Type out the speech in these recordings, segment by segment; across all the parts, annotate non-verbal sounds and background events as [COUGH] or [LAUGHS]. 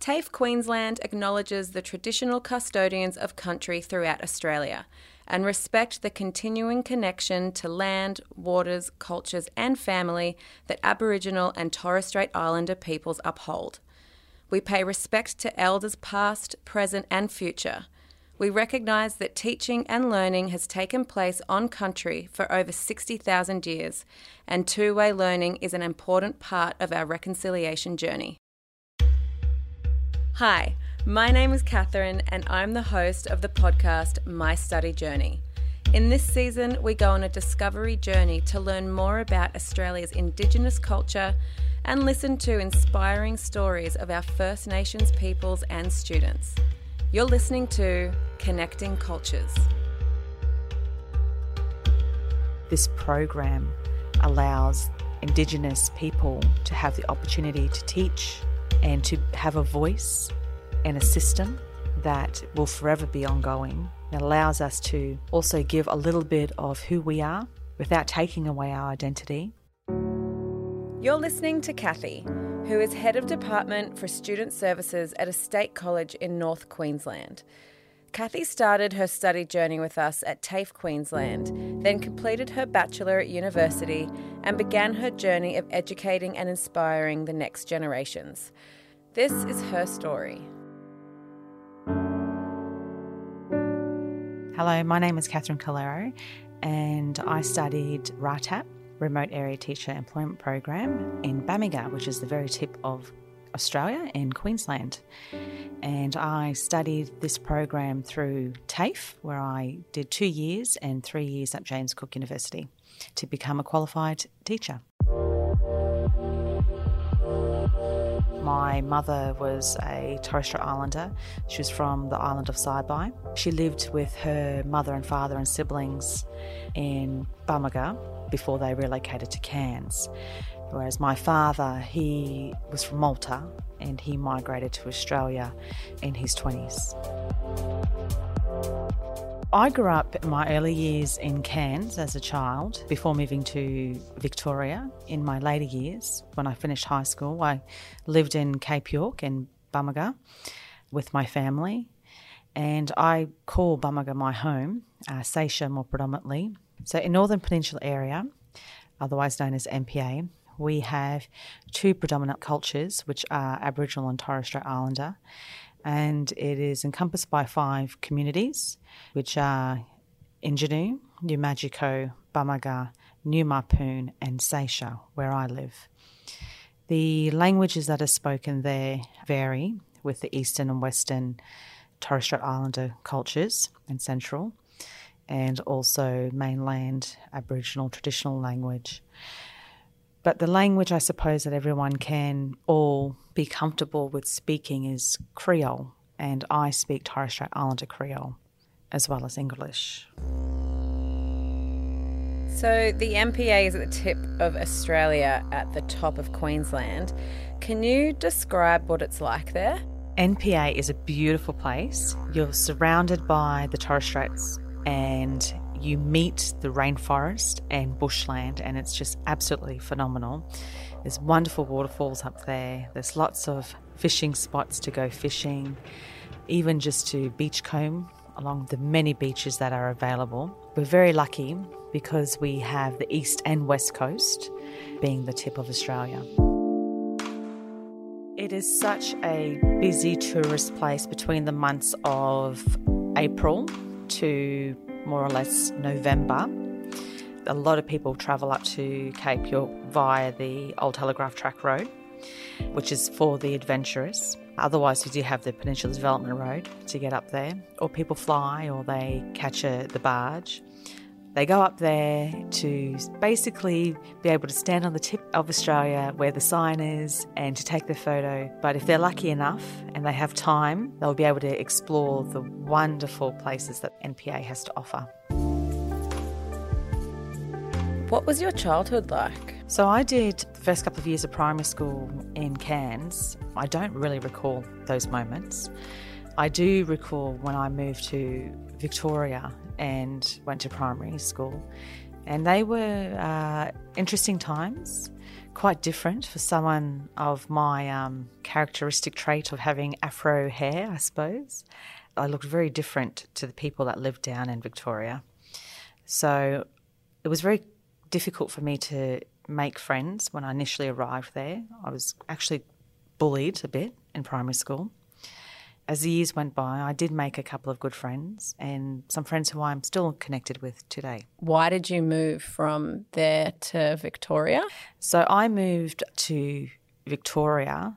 TAFE Queensland acknowledges the traditional custodians of country throughout Australia and respect the continuing connection to land, waters, cultures, and family that Aboriginal and Torres Strait Islander peoples uphold. We pay respect to elders past, present, and future. We recognise that teaching and learning has taken place on country for over 60,000 years, and two way learning is an important part of our reconciliation journey. Hi, my name is Catherine, and I'm the host of the podcast My Study Journey. In this season, we go on a discovery journey to learn more about Australia's Indigenous culture and listen to inspiring stories of our First Nations peoples and students. You're listening to Connecting Cultures. This program allows Indigenous people to have the opportunity to teach and to have a voice and a system that will forever be ongoing. It allows us to also give a little bit of who we are without taking away our identity. You're listening to Kathy, who is Head of Department for Student Services at a state college in North Queensland. Kathy started her study journey with us at TAFE Queensland, then completed her Bachelor at university and began her journey of educating and inspiring the next generations. This is her story. Hello, my name is Catherine Calero, and I studied RATEP, Remote Area Teacher Employment Program, in Bamaga, which is the very tip of Australia and Queensland. And I studied this program through TAFE, where I did two years and three years at James Cook University to become a qualified teacher. My mother was a Torres Strait Islander. She was from the island of Saibai. She lived with her mother and father and siblings in Bamaga before they relocated to Cairns. Whereas my father, he was from Malta and he migrated to Australia in his 20s. I grew up in my early years in Cairns as a child before moving to Victoria. In my later years, when I finished high school, I lived in Cape York and Bamaga with my family. And I call Bamaga my home, uh, Seisia more predominantly. So, in Northern Peninsula area, otherwise known as NPA, we have two predominant cultures, which are Aboriginal and Torres Strait Islander and it is encompassed by five communities, which are Injinoo, New Magico, Bamaga, New Mapoon, and Seisia, where I live. The languages that are spoken there vary with the Eastern and Western Torres Strait Islander cultures and Central, and also mainland Aboriginal traditional language. But the language I suppose that everyone can all be comfortable with speaking is Creole, and I speak Torres Strait Islander Creole as well as English. So the NPA is at the tip of Australia at the top of Queensland. Can you describe what it's like there? NPA is a beautiful place. You're surrounded by the Torres Straits and you meet the rainforest and bushland, and it's just absolutely phenomenal. There's wonderful waterfalls up there, there's lots of fishing spots to go fishing, even just to beachcomb along the many beaches that are available. We're very lucky because we have the east and west coast being the tip of Australia. It is such a busy tourist place between the months of April to more or less November. A lot of people travel up to Cape York via the Old Telegraph Track Road, which is for the adventurous. Otherwise, we do have the Peninsula Development Road to get up there, or people fly or they catch a, the barge. They go up there to basically be able to stand on the tip of Australia where the sign is and to take their photo. But if they're lucky enough and they have time, they'll be able to explore the wonderful places that NPA has to offer. What was your childhood like? So I did the first couple of years of primary school in Cairns. I don't really recall those moments. I do recall when I moved to Victoria and went to primary school, and they were uh, interesting times quite different for someone of my um, characteristic trait of having afro hair, I suppose. I looked very different to the people that lived down in Victoria. So it was very difficult for me to make friends when I initially arrived there. I was actually bullied a bit in primary school. As the years went by, I did make a couple of good friends and some friends who I'm still connected with today. Why did you move from there to Victoria? So I moved to Victoria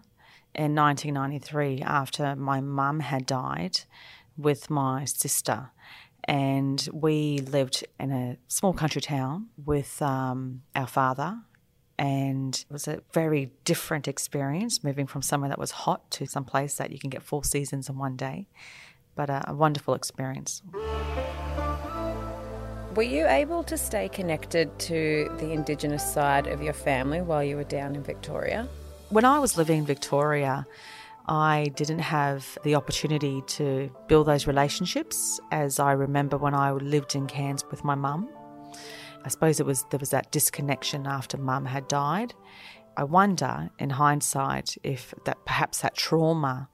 in 1993 after my mum had died with my sister. And we lived in a small country town with um, our father and it was a very different experience moving from somewhere that was hot to some place that you can get four seasons in one day. But a, a wonderful experience. Were you able to stay connected to the Indigenous side of your family while you were down in Victoria? When I was living in Victoria, I didn't have the opportunity to build those relationships as I remember when I lived in Cairns with my mum. I suppose it was there was that disconnection after mum had died. I wonder, in hindsight, if that perhaps that trauma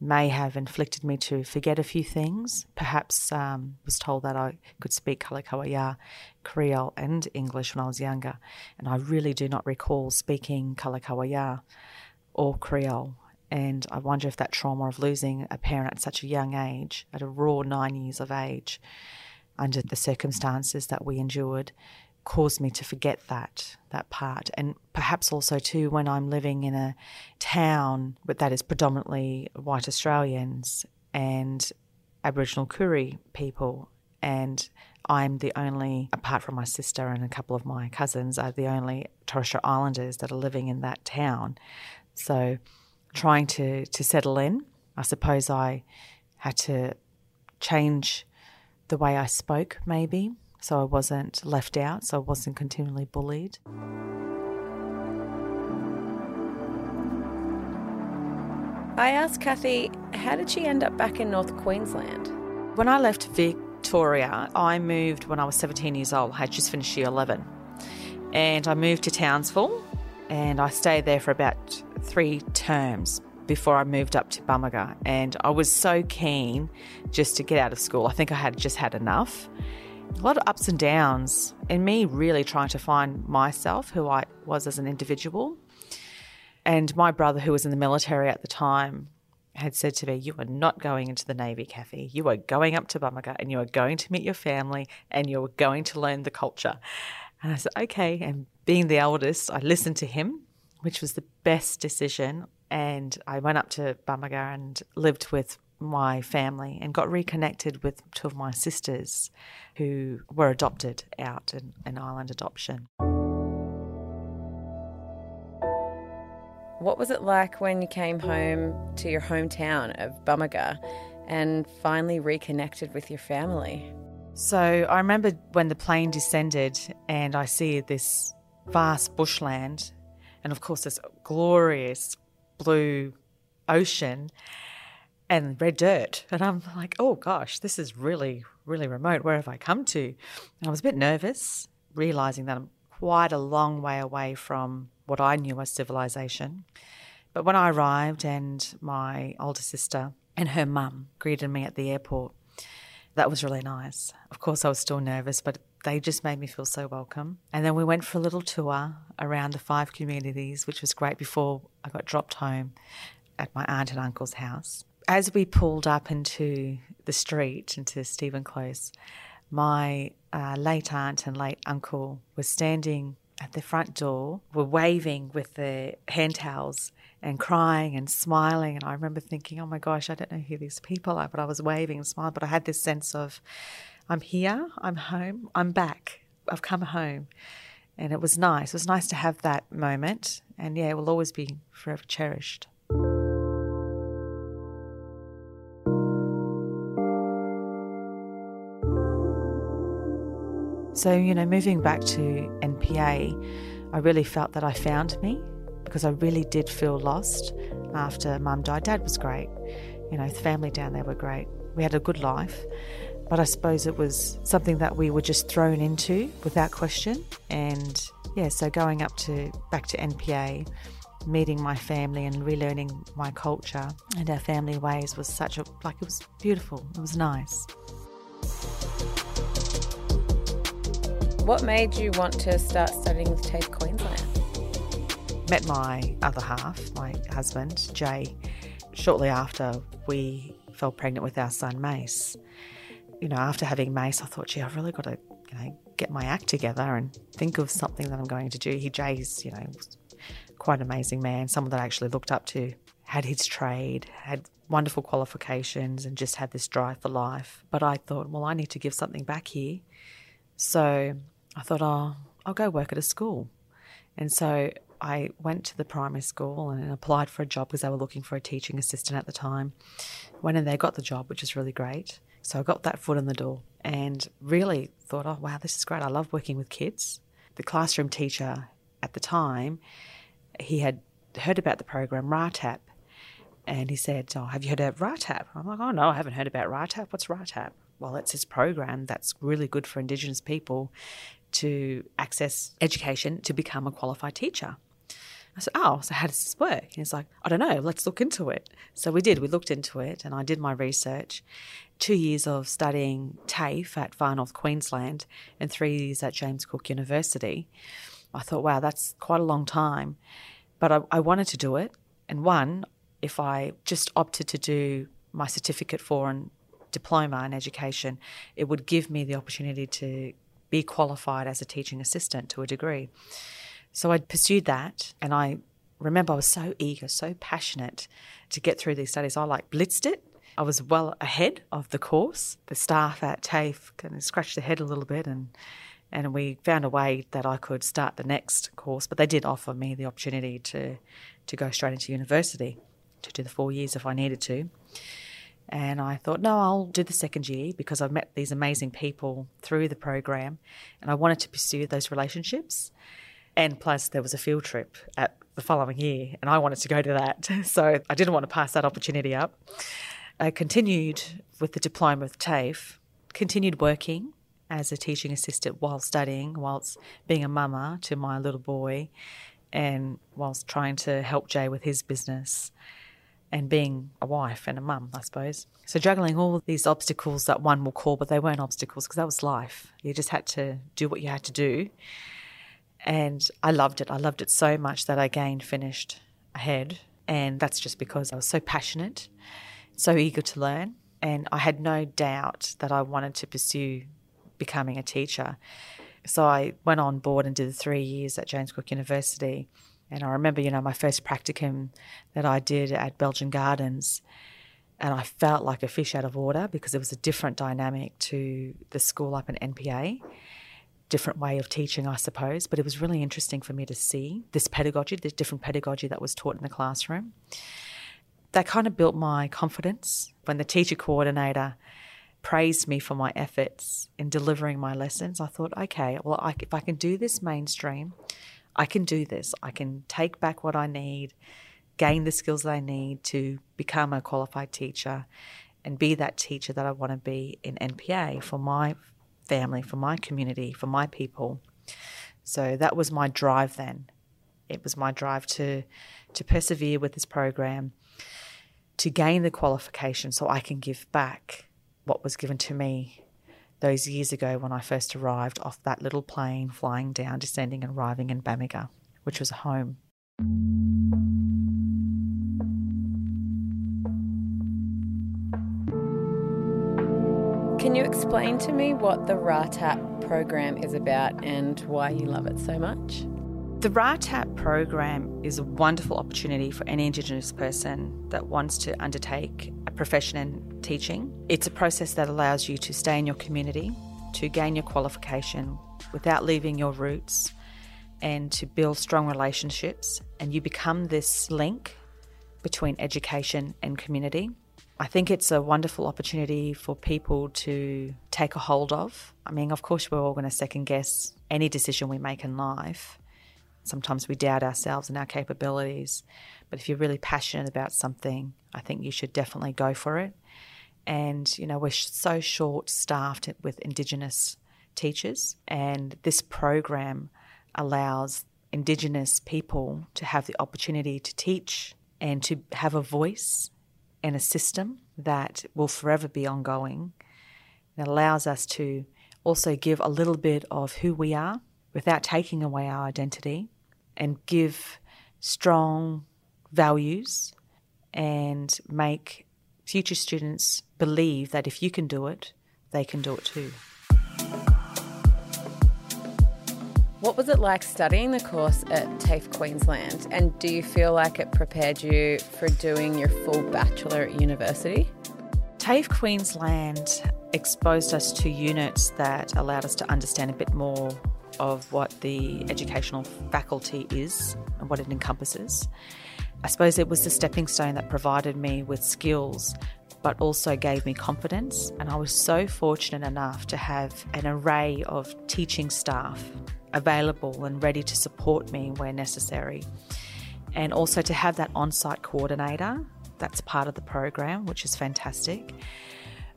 may have inflicted me to forget a few things. Perhaps um, was told that I could speak Kalakawaya, Creole, and English when I was younger, and I really do not recall speaking Kalakawaya or Creole. And I wonder if that trauma of losing a parent at such a young age, at a raw nine years of age, under the circumstances that we endured caused me to forget that that part. And perhaps also too when I'm living in a town that is predominantly white Australians and Aboriginal Koori people and I'm the only apart from my sister and a couple of my cousins are the only Torres Strait Islanders that are living in that town. So trying to to settle in I suppose I had to change the way I spoke, maybe, so I wasn't left out, so I wasn't continually bullied. I asked Kathy, how did she end up back in North Queensland? When I left Victoria, I moved when I was 17 years old. I had just finished year 11. And I moved to Townsville and I stayed there for about three terms before I moved up to Bamaga. And I was so keen just to get out of school. I think I had just had enough. A lot of ups and downs, and me really trying to find myself, who I was as an individual. And my brother, who was in the military at the time, had said to me, You are not going into the Navy, Kathy. You are going up to Bamaga and you are going to meet your family and you're going to learn the culture. And I said, Okay. And being the eldest, I listened to him, which was the best decision and I went up to Bamaga and lived with my family and got reconnected with two of my sisters who were adopted out in an island adoption. What was it like when you came home to your hometown of Bamaga and finally reconnected with your family? So I remember when the plane descended and I see this vast bushland and of course this glorious blue ocean and red dirt. And I'm like, oh gosh, this is really, really remote. Where have I come to? And I was a bit nervous, realizing that I'm quite a long way away from what I knew as civilization. But when I arrived and my older sister and her mum greeted me at the airport, that was really nice. Of course, I was still nervous, but they just made me feel so welcome. And then we went for a little tour around the five communities, which was great before I got dropped home at my aunt and uncle's house. As we pulled up into the street, into Stephen Close, my uh, late aunt and late uncle were standing at the front door, were waving with their hand towels and crying and smiling. And I remember thinking, oh my gosh, I don't know who these people are, but I was waving and smiling. But I had this sense of, I'm here, I'm home, I'm back, I've come home. And it was nice. It was nice to have that moment. And yeah, it will always be forever cherished. So, you know, moving back to NPA, I really felt that I found me because I really did feel lost after mum died. Dad was great. You know, the family down there were great. We had a good life. But I suppose it was something that we were just thrown into without question. And yeah, so going up to back to NPA, meeting my family and relearning my culture and our family ways was such a like it was beautiful. It was nice. What made you want to start studying with TAFE Queensland? Met my other half, my husband, Jay, shortly after we fell pregnant with our son Mace. You know, after having Mace, I thought, gee, I've really got to, you know, get my act together and think of something that I'm going to do. He, Jay's, you know, quite an amazing man, someone that I actually looked up to, had his trade, had wonderful qualifications, and just had this drive for life. But I thought, well, I need to give something back here. So I thought, oh, I'll go work at a school. And so I went to the primary school and applied for a job because they were looking for a teaching assistant at the time. Went in there, got the job, which was really great. So I got that foot in the door and really thought, oh, wow, this is great. I love working with kids. The classroom teacher at the time, he had heard about the program RATEP and he said, oh, have you heard of RATEP? I'm like, oh, no, I haven't heard about RATEP. What's RATEP? Well, it's this program that's really good for Indigenous people to access education to become a qualified teacher. I said, Oh, so how does this work? And he's like, I don't know, let's look into it. So we did, we looked into it and I did my research. Two years of studying TAFE at Far North Queensland and three years at James Cook University. I thought, wow, that's quite a long time. But I, I wanted to do it. And one, if I just opted to do my certificate for and diploma in education, it would give me the opportunity to be qualified as a teaching assistant to a degree. So I pursued that, and I remember I was so eager, so passionate to get through these studies. I like blitzed it. I was well ahead of the course. The staff at TAFE kind of scratched their head a little bit, and and we found a way that I could start the next course. But they did offer me the opportunity to to go straight into university to do the four years if I needed to. And I thought, no, I'll do the second year because I've met these amazing people through the program and I wanted to pursue those relationships. And plus, there was a field trip at the following year and I wanted to go to that. [LAUGHS] So I didn't want to pass that opportunity up. I continued with the diploma with TAFE, continued working as a teaching assistant while studying, whilst being a mama to my little boy, and whilst trying to help Jay with his business and being a wife and a mum, I suppose. So juggling all these obstacles that one will call, but they weren't obstacles because that was life. You just had to do what you had to do. And I loved it. I loved it so much that I again finished ahead. And that's just because I was so passionate, so eager to learn. And I had no doubt that I wanted to pursue becoming a teacher. So I went on board and did the three years at James Cook University and I remember, you know, my first practicum that I did at Belgian Gardens, and I felt like a fish out of water because it was a different dynamic to the school up in NPA, different way of teaching, I suppose. But it was really interesting for me to see this pedagogy, this different pedagogy that was taught in the classroom. That kind of built my confidence when the teacher coordinator praised me for my efforts in delivering my lessons. I thought, okay, well, I, if I can do this mainstream, I can do this. I can take back what I need, gain the skills that I need to become a qualified teacher and be that teacher that I want to be in NPA for my family, for my community, for my people. So that was my drive then. It was my drive to to persevere with this program, to gain the qualification so I can give back what was given to me those years ago when I first arrived off that little plane flying down, descending, and arriving in Bamaga, which was home. Can you explain to me what the RATEP program is about and why you love it so much? The RATEP program is a wonderful opportunity for any Indigenous person that wants to undertake a profession in teaching. It's a process that allows you to stay in your community, to gain your qualification without leaving your roots, and to build strong relationships. And you become this link between education and community. I think it's a wonderful opportunity for people to take a hold of. I mean, of course, we're all going to second guess any decision we make in life. Sometimes we doubt ourselves and our capabilities. But if you're really passionate about something, I think you should definitely go for it. And, you know, we're so short staffed with Indigenous teachers, and this program allows Indigenous people to have the opportunity to teach and to have a voice and a system that will forever be ongoing. It allows us to also give a little bit of who we are without taking away our identity and give strong values and make future students believe that if you can do it, they can do it too. What was it like studying the course at TAFE Queensland? And do you feel like it prepared you for doing your full bachelor at university? TAFE Queensland exposed us to units that allowed us to understand a bit more of what the educational faculty is and what it encompasses. I suppose it was the stepping stone that provided me with skills but also gave me confidence. And I was so fortunate enough to have an array of teaching staff available and ready to support me where necessary. And also to have that on site coordinator that's part of the program, which is fantastic.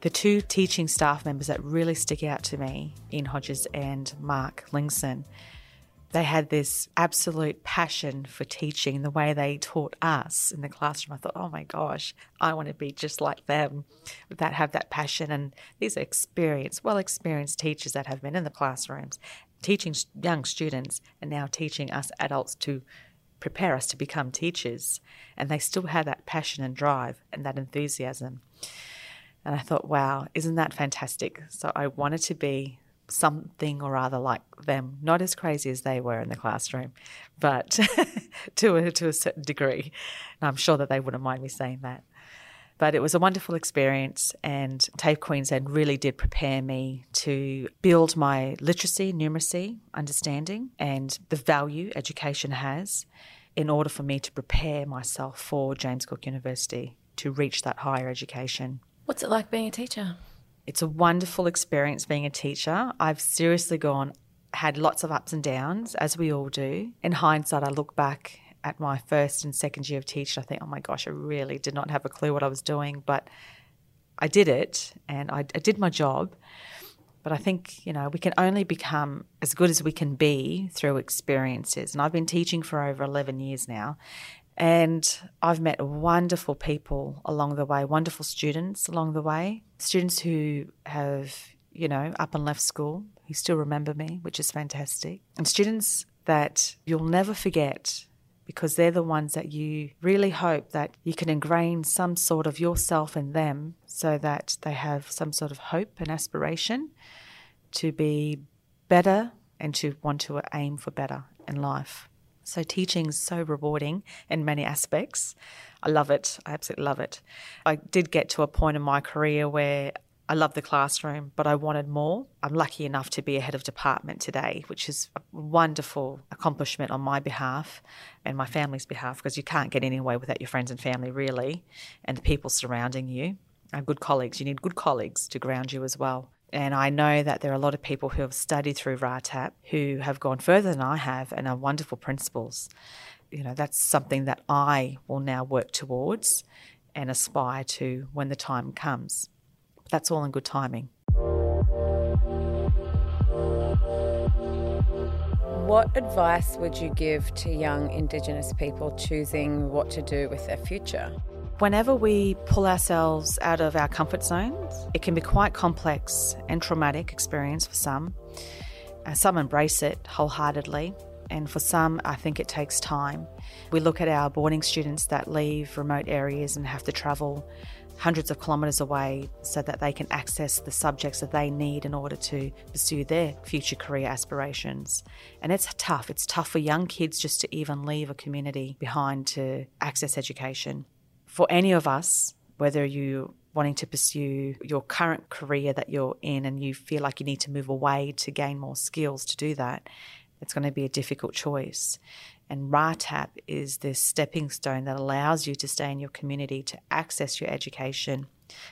The two teaching staff members that really stick out to me, Ian Hodges and Mark Lingson, they had this absolute passion for teaching the way they taught us in the classroom. I thought, oh my gosh, I want to be just like them, that have that passion. And these are experienced, well experienced teachers that have been in the classrooms, teaching young students and now teaching us adults to prepare us to become teachers. And they still had that passion and drive and that enthusiasm. And I thought, wow, isn't that fantastic? So I wanted to be something or other like them, not as crazy as they were in the classroom, but [LAUGHS] to a, to a certain degree. And I'm sure that they wouldn't mind me saying that. But it was a wonderful experience, and TAFE Queensland really did prepare me to build my literacy, numeracy, understanding, and the value education has in order for me to prepare myself for James Cook University to reach that higher education. What's it like being a teacher? It's a wonderful experience being a teacher. I've seriously gone, had lots of ups and downs, as we all do. In hindsight, I look back at my first and second year of teaching, I think, oh my gosh, I really did not have a clue what I was doing, but I did it and I, I did my job. But I think, you know, we can only become as good as we can be through experiences. And I've been teaching for over 11 years now. And I've met wonderful people along the way, wonderful students along the way, students who have, you know, up and left school, who still remember me, which is fantastic, and students that you'll never forget because they're the ones that you really hope that you can ingrain some sort of yourself in them so that they have some sort of hope and aspiration to be better and to want to aim for better in life. So teaching is so rewarding in many aspects. I love it. I absolutely love it. I did get to a point in my career where I love the classroom, but I wanted more. I'm lucky enough to be a head of department today, which is a wonderful accomplishment on my behalf and my family's behalf because you can't get anywhere without your friends and family, really, and the people surrounding you. And good colleagues. You need good colleagues to ground you as well. And I know that there are a lot of people who have studied through RATEP who have gone further than I have and are wonderful principals. You know, that's something that I will now work towards and aspire to when the time comes. That's all in good timing. What advice would you give to young Indigenous people choosing what to do with their future? Whenever we pull ourselves out of our comfort zones, it can be quite complex and traumatic experience for some. Uh, some embrace it wholeheartedly, and for some, I think it takes time. We look at our boarding students that leave remote areas and have to travel hundreds of kilometres away so that they can access the subjects that they need in order to pursue their future career aspirations. And it's tough. It's tough for young kids just to even leave a community behind to access education for any of us, whether you wanting to pursue your current career that you're in and you feel like you need to move away to gain more skills to do that, it's going to be a difficult choice. And RATEP is this stepping stone that allows you to stay in your community to access your education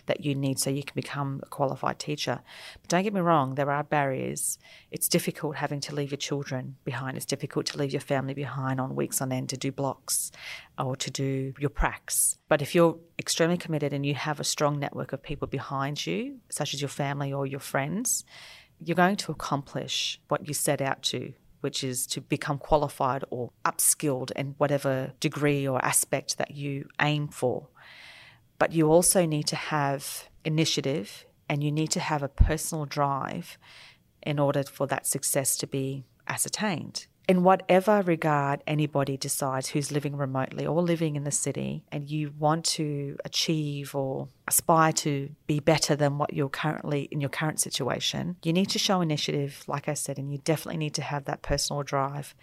that you need so you can become a qualified teacher. But don't get me wrong, there are barriers. It's difficult having to leave your children behind. It's difficult to leave your family behind on weeks on end to do blocks or to do your pracs. But if you're extremely committed and you have a strong network of people behind you, such as your family or your friends, you're going to accomplish what you set out to which is to become qualified or upskilled in whatever degree or aspect that you aim for. But you also need to have initiative and you need to have a personal drive in order for that success to be ascertained in whatever regard anybody decides who's living remotely or living in the city and you want to achieve or aspire to be better than what you're currently in your current situation, you need to show initiative, like I said, and you definitely need to have that personal drive.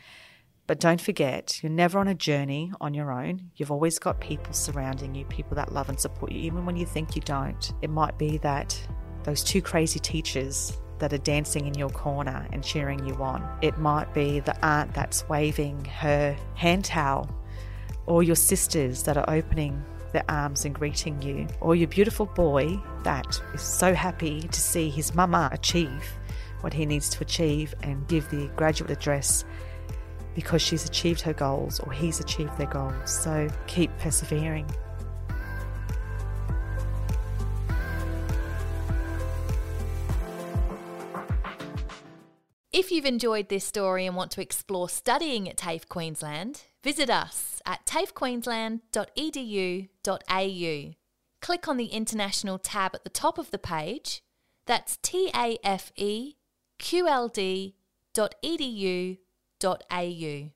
But don't forget, you're never on a journey on your own. You've always got people surrounding you, people that love and support you, even when you think you don't. It might be that those two crazy teachers that are dancing in your corner and cheering you on. It might be the aunt that's waving her hand towel, or your sisters that are opening their arms and greeting you, or your beautiful boy that is so happy to see his mama achieve what he needs to achieve and give the graduate address because she's achieved her goals or he's achieved their goals. So keep persevering. If you've enjoyed this story and want to explore studying at TAFE Queensland, visit us at tafequeensland.edu.au. Click on the International tab at the top of the page. That's tafeqld.edu.au.